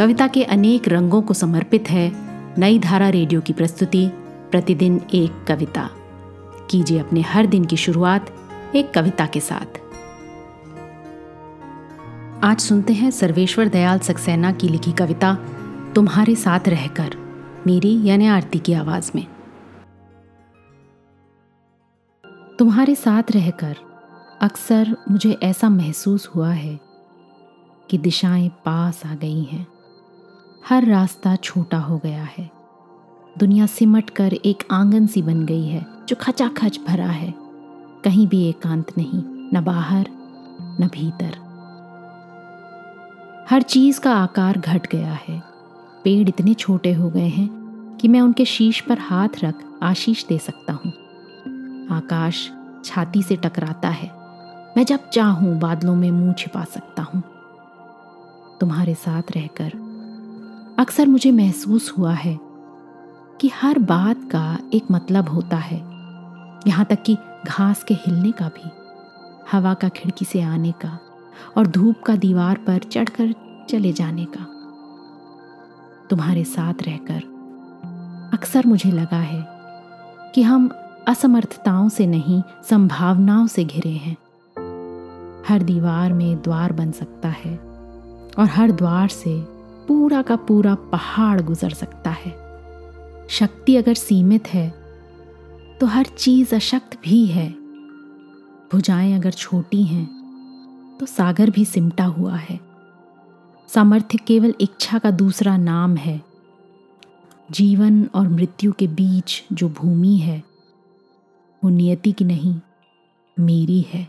कविता के अनेक रंगों को समर्पित है नई धारा रेडियो की प्रस्तुति, प्रतिदिन एक कविता। कीजिए अपने हर दिन की शुरुआत एक कविता के साथ। आज सुनते हैं सर्वेश्वर दयाल सक्सेना की लिखी कविता, तुम्हारे साथ रहकर, मेरी यानी आरती की आवाज़ में। तुम्हारे साथ रहकर, अक्सर मुझे ऐसा महसूस हुआ है कि दिशाएँ पास आ गई हैं। हर रास्ता छोटा हो गया है। दुनिया सिमट कर एक आँगन सी बन गई है, जो खचाखच भरा है। कहीं भी एकांत नहीं, न बाहर, न भीतर। हर चीज़ का आकार घट गया है। पेड़ इतने छोटे हो गए हैं कि मैं उनके शीश पर हाथ रख आशीष दे सकता हूँ। आकाश छाती से टकराता है। मैं जब चाहूँ, बादलों में मुँह छिपा सकता हूँ। तुम्हारे साथ रहकर अक्सर मुझे महसूस हुआ है कि हर बात का एक मतलब होता है। यहाँ तक कि घास के हिलने का भी, हवा का खिड़की से आने का और धूप का दीवार पर चढ़कर चले जाने का। तुम्हारे साथ रहकर अक्सर मुझे लगा है कि हम असमर्थताओं से नहीं, संभावनाओं से घिरे हैं। हर दीवार में द्वार बन सकता है और हर द्वार से पूरा का पूरा पहाड़ गुजर सकता है। शक्ति अगर सीमित है तो हर चीज़ अशक्त भी है। भुजाएँ अगर छोटी हैं तो सागर भी सिमटा हुआ है। सामर्थ्य केवल इच्छा का दूसरा नाम है। जीवन और मृत्यु के बीच जो भूमि है, वो नियति की नहीं, मेरी है।